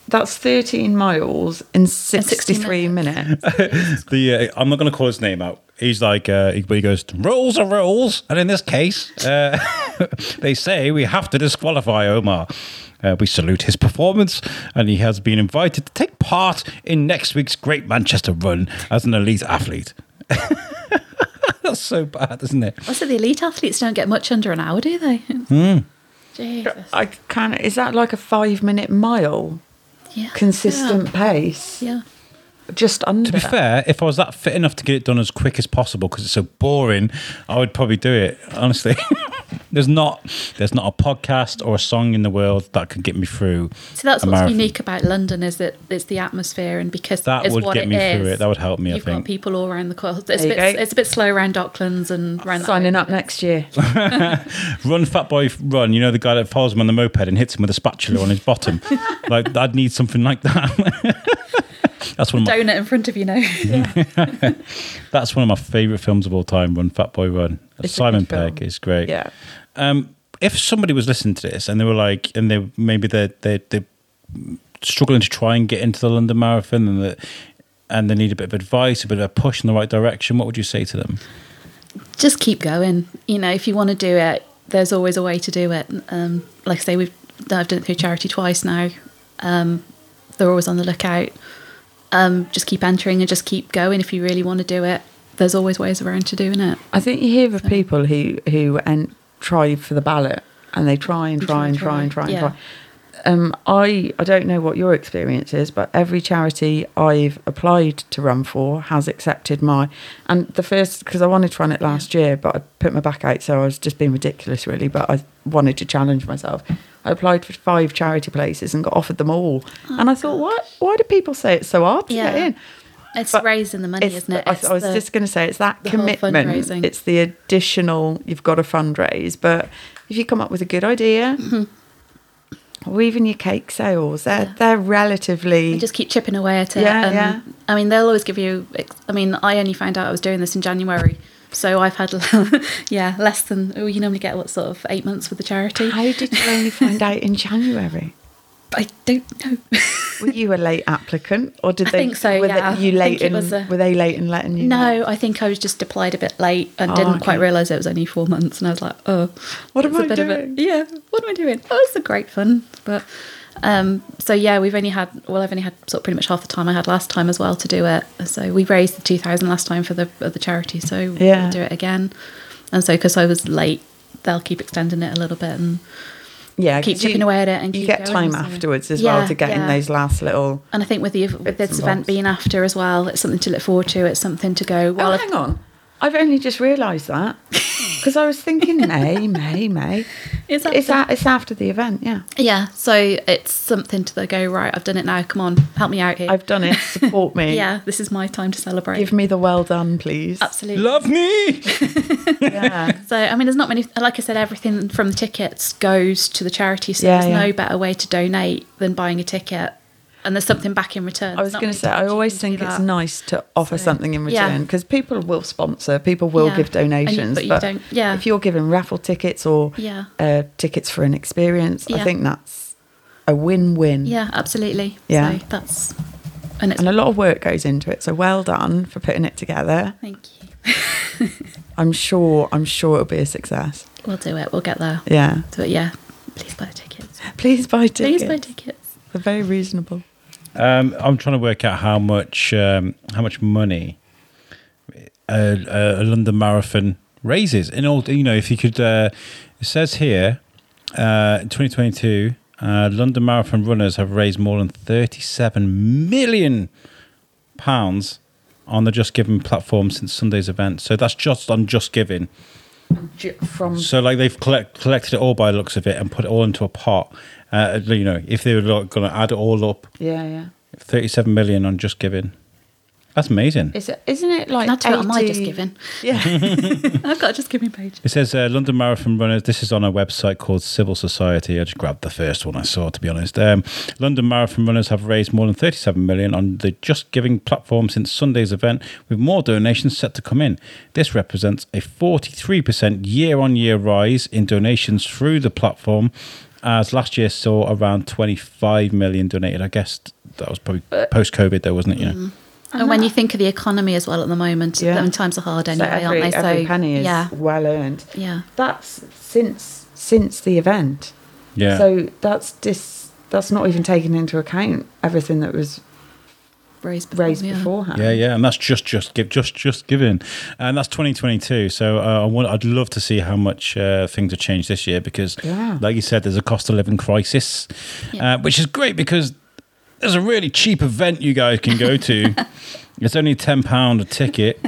that's 13 miles in 63 60 minutes. the uh, I'm not going to call his name out. He's like uh, he, he goes rules are rules, and in this case, uh, they say we have to disqualify Omar. Uh, we salute his performance, and he has been invited to take part in next week's Great Manchester Run as an elite athlete. That's so bad, isn't it? Also, the elite athletes don't get much under an hour, do they? Hmm. Jesus. I kind of is that like a five minute mile Yeah. consistent pace? Yeah. Just under. To be fair, if I was that fit enough to get it done as quick as possible because it's so boring, I would probably do it. Honestly, there's not there's not a podcast or a song in the world that could get me through. So that's a what's marathon. unique about London is that it's the atmosphere, and because That it's would what get me is, through it. That would help me, I You've got think. people all around the coast. There It's, a bit, it's a bit slow around Docklands and around Signing way. up next year. Run, fat boy, run. You know the guy that follows him on the moped and hits him with a spatula on his bottom. like I'd need something like that. that's one of my Donut in front of you now. that's one of my favourite films of all time. Run, fat boy, run. It's Simon good. Pegg is great. Yeah. um, if somebody was listening to this and they were like, and they maybe they they they struggling to try and get into the London Marathon and that and they need a bit of advice, a bit of a push in the right direction, what would you say to them? just keep going. You know, if you want to do it, there's always a way to do it. Um, like I say, we've I've done it through charity twice now. Um, they're always on the lookout. Um, just keep entering and just keep going. If you really want to do it, there's always ways around to doing it. I think you hear of people who who en- try for the ballot and they try and try and try and try and Yeah. try. Um, I I don't know what your experience is, but every charity I've applied to run for has accepted my. And the first because I wanted to run it last year, but I put my back out, so I was just being ridiculous, really. But I wanted to challenge myself. I applied for five charity places and got offered them all. Oh, and I thought, why why do people say it's so hard to get Yeah. in? It's But raising the money, isn't it? the- I, I was the- just going to say it's that commitment. It's the additional you've got to fundraise. But if you come up with a good idea, mm-hmm. or even your cake sales, they're Yeah. they're relatively. You just keep chipping away at it. Yeah, and, yeah. I mean, they'll always give you. I mean, I only found out I was doing this in January, so I've had, yeah, less than. Oh, you normally get what sort of eight months with the charity. how did you only find out in January? I don't know. Were you a late applicant, or did I they? think so, Were yeah. They, you late in? a- were they late in letting you? know? No, I think I was just applied a bit late and Oh, didn't quite realise it was only four months, and I was like, oh, What am I of a- doing? yeah, what am I doing? Oh, it's a great fun, but um, so yeah, we've only had well, I've only had sort of pretty much half the time I had last time as well to do it. So we raised the two thousand last time for the the charity, so Yeah. we'll do it again. And so because I was late, they'll keep extending it a little bit, and Yeah, keep chipping you- away at it and you get time afterwards as Yeah, well to get in those last little. And I think with the with this event being after as well, it's something to look forward to. It's something to go. Well, oh, hang on. I've only just realised that because I was thinking May, May, May. It's It's after- a, it's after the event. Yeah, yeah. So it's something to go right. I've done it now. Come on, help me out here. I've done it. Support me. yeah, this is my time to celebrate. Give me the well done, please. Absolutely. Love me. Yeah. So I mean, there's not many. Like I said, everything from the tickets goes to the charity. So Yeah, there's yeah. no better way to donate than buying a ticket, and there's something back in return. I was going to say, I always think it's nice to offer So, something in return because people will sponsor, people will Yeah. give And you- donations. but you don't- yeah. if you're giving raffle tickets or Yeah. uh, tickets for an experience, I think that's a win win. Yeah, absolutely. Yeah. So that's and it's And a lot of work goes into it. So well done for putting it together. thank you. I'm sure, I'm sure it'll be a success. We'll do it. We'll get there. Yeah. But yeah, please buy tickets. Please buy tickets. Please buy tickets. They're very reasonable. Um, I'm trying to work out how much um, how much money a, a London Marathon raises. In all, you know, if you could, uh, it says here, uh, in 2022, uh, London Marathon runners have raised more than 37 million pounds on the Just Giving platform since Sunday's event. So that's just on Just Giving. From So like they've collect, collected it all by the looks of it and put it all into a pot. Uh, you know, if they were like, going to add it all up, yeah, yeah. 37 million on Just Giving. That's amazing. Is it? Isn't it like? Not to it on my Just Giving. Yeah. I've got a Just Giving page. It says uh, London Marathon Runners. This is on a website called Civil Society. I just grabbed the first one I saw, to be honest. Um, London Marathon Runners have raised more than 37 million on the Just Giving platform since Sunday's event, with more donations set to come in. This represents a 43% year on year rise in donations through the platform, as last year saw around 25 million donated. I guess that was probably post COVID, though, wasn't it? Yeah. Mm. And when uh-huh. you think of the economy as well at the moment, Yeah. I mean, times are hard So anyway, every, aren't they? So every penny is yeah, well earned. yeah. That's since since the event. Yeah. So that's dis, that's not even taken into account everything that was Raised before, raised yeah. beforehand. Yeah, yeah, and that's just just give just just giving, and that's 2022. So uh, I want I'd love to see how much uh, things have changed this year because, Yeah. like you said, there's a cost of living crisis, Yeah. uh, which is great because there's a really cheap event you guys can go to. it's only ten pound a ticket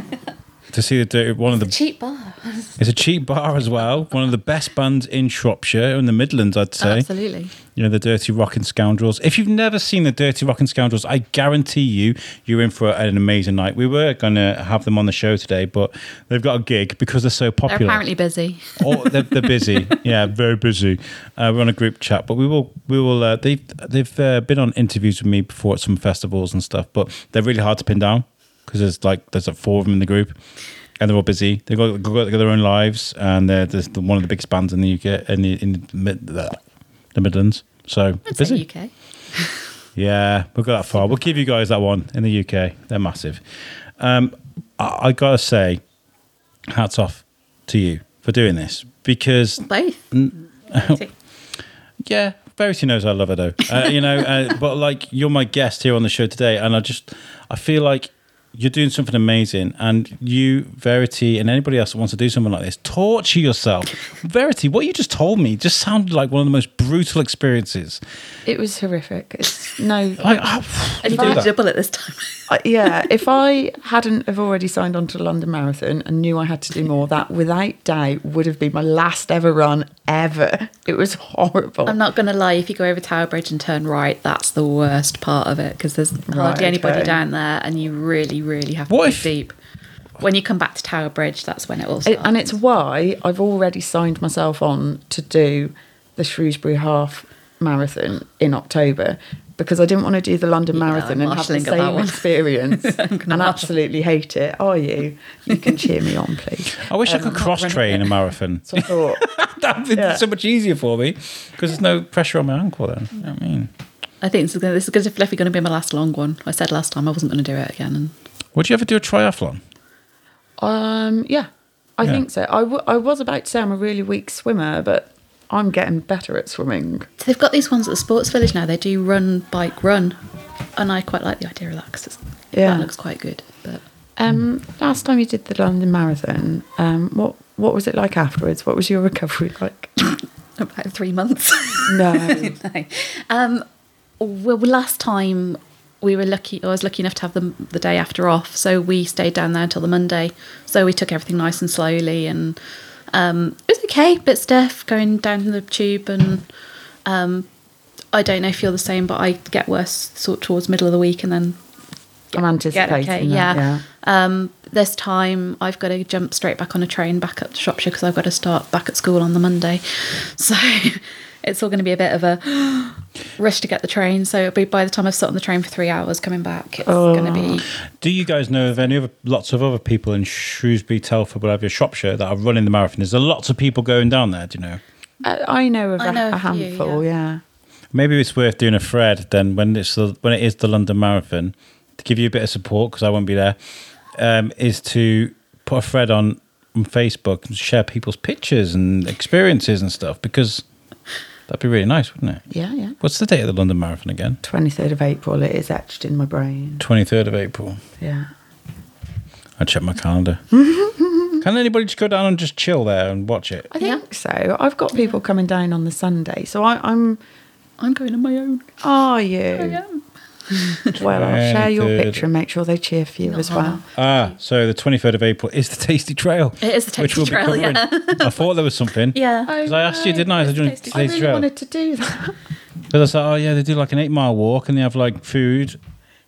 to see the dirty- one of the. Cheap bar. It's a cheap bar as well. One of the best bands in Shropshire, in the Midlands, I'd say. Absolutely. You know, the Dirty Rockin' Scoundrels. If you've never seen the Dirty Rockin' Scoundrels, I guarantee you, you're in for an amazing night. We were going to have them on the show today, but they've got a gig because they're so They're popular. apparently busy. Oh, they're, they're busy. Yeah, very busy. Uh, we're on a group chat, but we will. We will. Uh, they've they've uh, been on interviews with me before at some festivals and stuff, but they're really hard to pin down because there's like there's like four of them in the group, and they're all busy. They've got, got their own lives, and they're, they're the- one of the biggest bands in the UK in the in the, mid, the Midlands. So I'd busy. UK. Yeah, we'll go that far. We'll give you guys that one in the UK. They're massive. Um, I, I gotta say, hats off to you for doing this because Both. yeah, Verity knows I love her though. Uh, you know, uh, but like you're my guest here on the show today, and I just I feel like you're doing something amazing, and you Verity and anybody else that wants to do something like this, torture yourself. Verity, what you just told me just sounded like one of the most brutal experiences. It was horrific. It's no. I, I, and you do did that? double it this time. I- yeah, if I hadn't have already signed on to the London Marathon and knew I had to do more, that without doubt would have been my last ever run ever. It was horrible. I'm not going to lie, if you go over Tower Bridge and turn right, that's the worst part of it because there's Right, hardly anybody okay. down there and you really, really have to What dig if- deep. When you come back to Tower Bridge, that's when it all starts. and it's why I've already signed myself on to do the Shrewsbury Half Marathon in October because I didn't want to do the London Yeah, Marathon I'm and have the marshalling that same experience and marshal. absolutely hate it. Are you? You can cheer me on, please. I wish I Um, could cross train a marathon. So I thought, That'd be Yeah. so much easier for me because there's no pressure on my ankle then. You know I mean, I think this is, gonna, this is definitely going to be my last long one. I said last time I wasn't going to do it again. And would you ever do a triathlon? um, yeah, I Yeah. think so. I, w- I was about to say I'm a really weak swimmer, but I'm getting better at swimming. so they've got these ones at the Sports Village now. They do run, bike, run. And I quite like the idea of that because Yeah. that looks quite good. But Um, last time you did the London Marathon, um, what what was it like afterwards? What was your recovery like? about three months. No. No. Um, well, last time we were lucky, I was lucky enough to have the, the day after off. So we stayed down there until the Monday. So we took everything nice and slowly. And um, it was okay, bit stiff going down the tube. And um, I don't know if you're the same, but I get worse sort of towards middle of the week and then I'm anticipating that, yeah. yeah. Um, this time I've got to jump straight back on a train back up to Shropshire because I've got to start back at school on the Monday. So it's all going to be a bit of a rush to get the train. So it'll be by the time I've sat on the train for three hours coming back, it's going to be. Do you guys know of any other lots of other people in Shrewsbury, Telford, whatever, Shropshire that are running the marathon? There's there lots of people going down there? Do you know? I, I know of I a, know a a few, handful, yeah. Maybe it's worth doing a thread then when it's the, when it is the London Marathon to give you a bit of support because I won't be there. Um, is to put a thread on, on Facebook and share people's pictures and experiences and stuff because that'd be really nice, wouldn't it? Yeah, yeah. What's the date of the London Marathon again? 23rd of April, it is etched in my brain. Twenty third of April. Yeah. I check my calendar. Can anybody just go down and just chill there and watch it? I think so. I've got people coming down on the Sunday. So I, I'm. I'm going on my own. Are you? I am. Well, I'll share your picture and make sure they cheer for you as well. Ah, so the 23rd of April is the Tasty Trail. It is the which Tasty we'll be Trail, covering. yeah. I thought there was something. Yeah. Because I asked you, didn't I? I said, do you want Tasty I really Trail? wanted to do that. Because I said, oh, yeah, they do like an eight mile walk and they have like food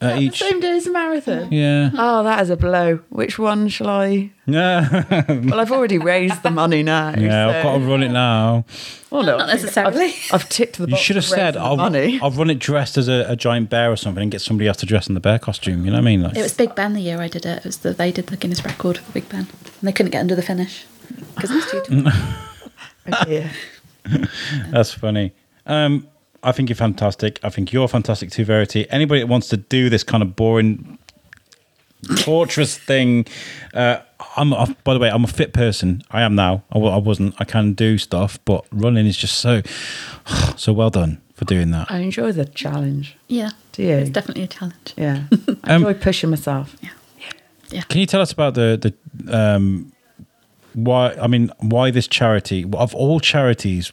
at The each. same day as a marathon. Yeah. Oh, that is a blow. Which one shall I? Yeah. Well, I've already raised the money now. yeah, I've got to run it now. Well, no, Not I've- necessarily. I've, I've ticked the You box. should have said, raising the I'll, money. I'll run it dressed as a, a giant bear or something and get somebody else to dress in the bear costume. You know what I mean? Like, It was Big Ben the year I did it. It was the, they did the Guinness record for Big Ben. And they couldn't get under the finish because it was too tall. Oh, dear. That's funny. Um, I think you're fantastic. I think you're fantastic too, Verity. Anybody that wants to do this kind of boring, torturous thing, uh, I'm. i by the way, I'm a fit person. I am now. I, I wasn't. I can do stuff, but running is just so, so well done for doing that. I enjoy the challenge. Yeah. Do you? It's definitely a challenge. Yeah. I Um, enjoy pushing myself. Yeah. Yeah. Can you tell us about the the um, why? I mean, why this charity? Of all charities,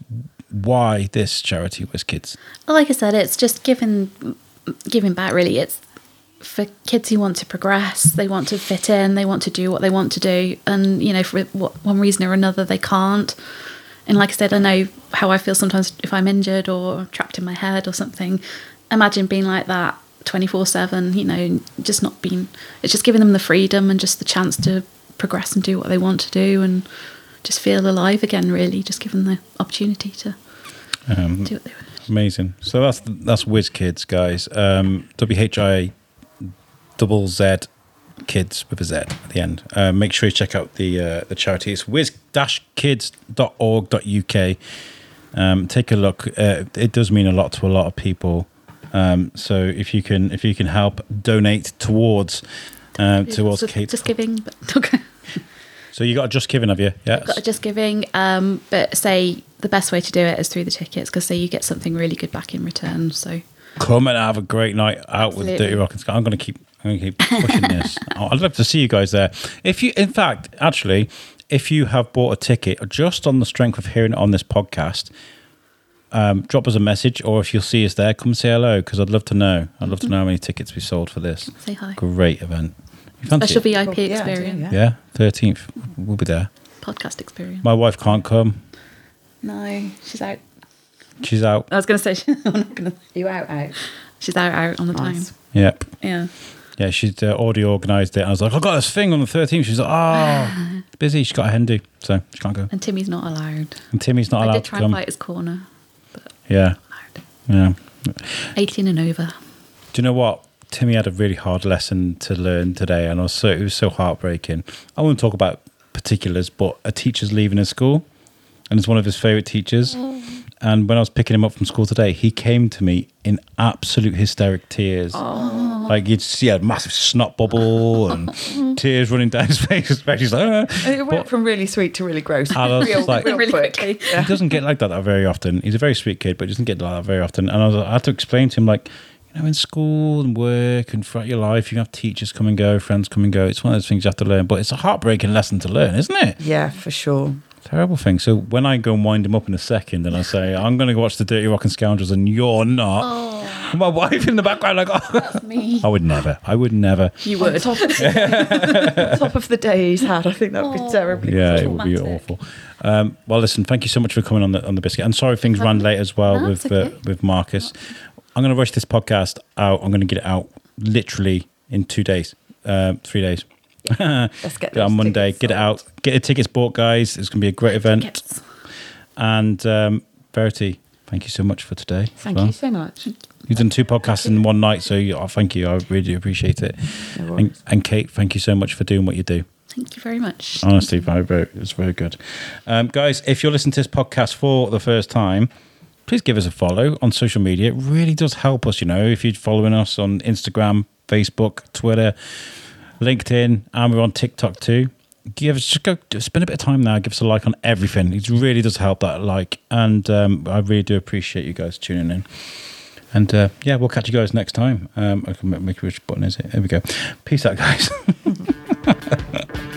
why this charity Whizz Kidz? Like I said, it's just giving giving back. Really, it's for kids who want to progress. They want to fit in. They want to do what they want to do, and you know, for one reason or another, they can't. And like I said, I know how I feel sometimes if I'm injured or trapped in my head or something. Imagine being like that 24 7, you know, just not being, it's just giving them the freedom and just the chance to progress and do what they want to do and just feel alive again, really. Just give them the opportunity to Um, do what they. Amazing. So that's that's Whizz Kidz, guys. Um, W H I double Z kids with a Z at the end. Uh, make sure you check out the uh, the charity. It's whizz-kidz.org.uk. Um, take a look. Uh, it does mean a lot to a lot of people. Um, so if you can if you can help donate towards uh, towards kids. Just giving, but okay. So you got a just giving, have you? Yeah. got a just giving. Um, but say the best way to do it is through the tickets because say you get something really good back in return. So come and have a great night out with Absolutely. Dirty Rockin' Sky. I'm going to keep, I'm going to keep pushing this. I'd love to see you guys there. If you, in fact, actually, if you have bought a ticket just on the strength of hearing it on this podcast, um, drop us a message, or if you'll see us there, come say hello because I'd love to know. I'd love to know how many tickets we sold for this. say hi. Great event. You fancy Special it? VIP Cool. Yeah, experience, yeah. Yeah, thirteenth. We'll be there. podcast experience. My wife can't come. No, she's out. She's out. I was going to say I'm not going to. You out, out. She's out out on the Nice. time. Yep. Yeah. Yeah, she's uh, already organised it. I was like, I've got this thing on the 13th. She's like, oh, busy. She's got a hen do, so she can't go. And Timmy's not allowed. And Timmy's not I allowed did to try and come. fight his corner. Yeah, Allowed. yeah. 18 and over. Do you know what? Timmy had a really hard lesson to learn today, and I was so, it was so heartbreaking. I won't talk about particulars, but a teacher's leaving his school, and it's one of his favourite teachers. And when I was picking him up from school today, he came to me in absolute hysteric tears. Like you'd see a massive snot bubble and tears running down his face. Especially he's like, "Ah." It went from really sweet to really gross. I was real, like- real Really quick. quickly. he doesn't get like that, that very often. He's a very sweet kid, but he doesn't get like that very often. And I, was, I had to explain to him, like, you know, in school and work and throughout your life, you have teachers come and go, friends come and go. It's one of those things you have to learn, but it's a heartbreaking lesson to learn, isn't it? Yeah, for sure. Terrible thing. So when I go and wind him up in a second, and I say I'm going to go watch the Dirty Rockin' Scoundrels, and you're not. Oh, My wife in the background, like, oh. That's me. I would never. I would never. You would. top, on top of the day he's had, I think that would be Oh. terribly. Yeah, it would be awful. Um, well, listen, thank you so much for coming on the on the biscuit. And sorry things ran late as well No, with it's uh, with Marcus. I'm going to rush this podcast out. I'm going to get it out literally in two days, um, three days. Let's get on Monday. tickets Get it sold. out. Get the tickets bought, guys. It's going to be a great event. Yes. And um, Verity, thank you so much for today. Thank well. you so much. You've done two podcasts in one night, so you, oh, thank you. I really appreciate it. No And, and Kate, thank you so much for doing what you do. Thank you very much. Honestly, very, very, it's very good. Um, guys, if you're listening to this podcast for the first time, please give us a follow on social media. It really does help us, you know, if you're following us on Instagram, Facebook, Twitter, LinkedIn, and we're on TikTok too. Give us just go spend a bit of time now. Give us a like on everything. It really does help that like, and um, I really do appreciate you guys tuning in. And uh, yeah, we'll catch you guys next time. Um, I can make which button is it? There we go. Peace out, guys.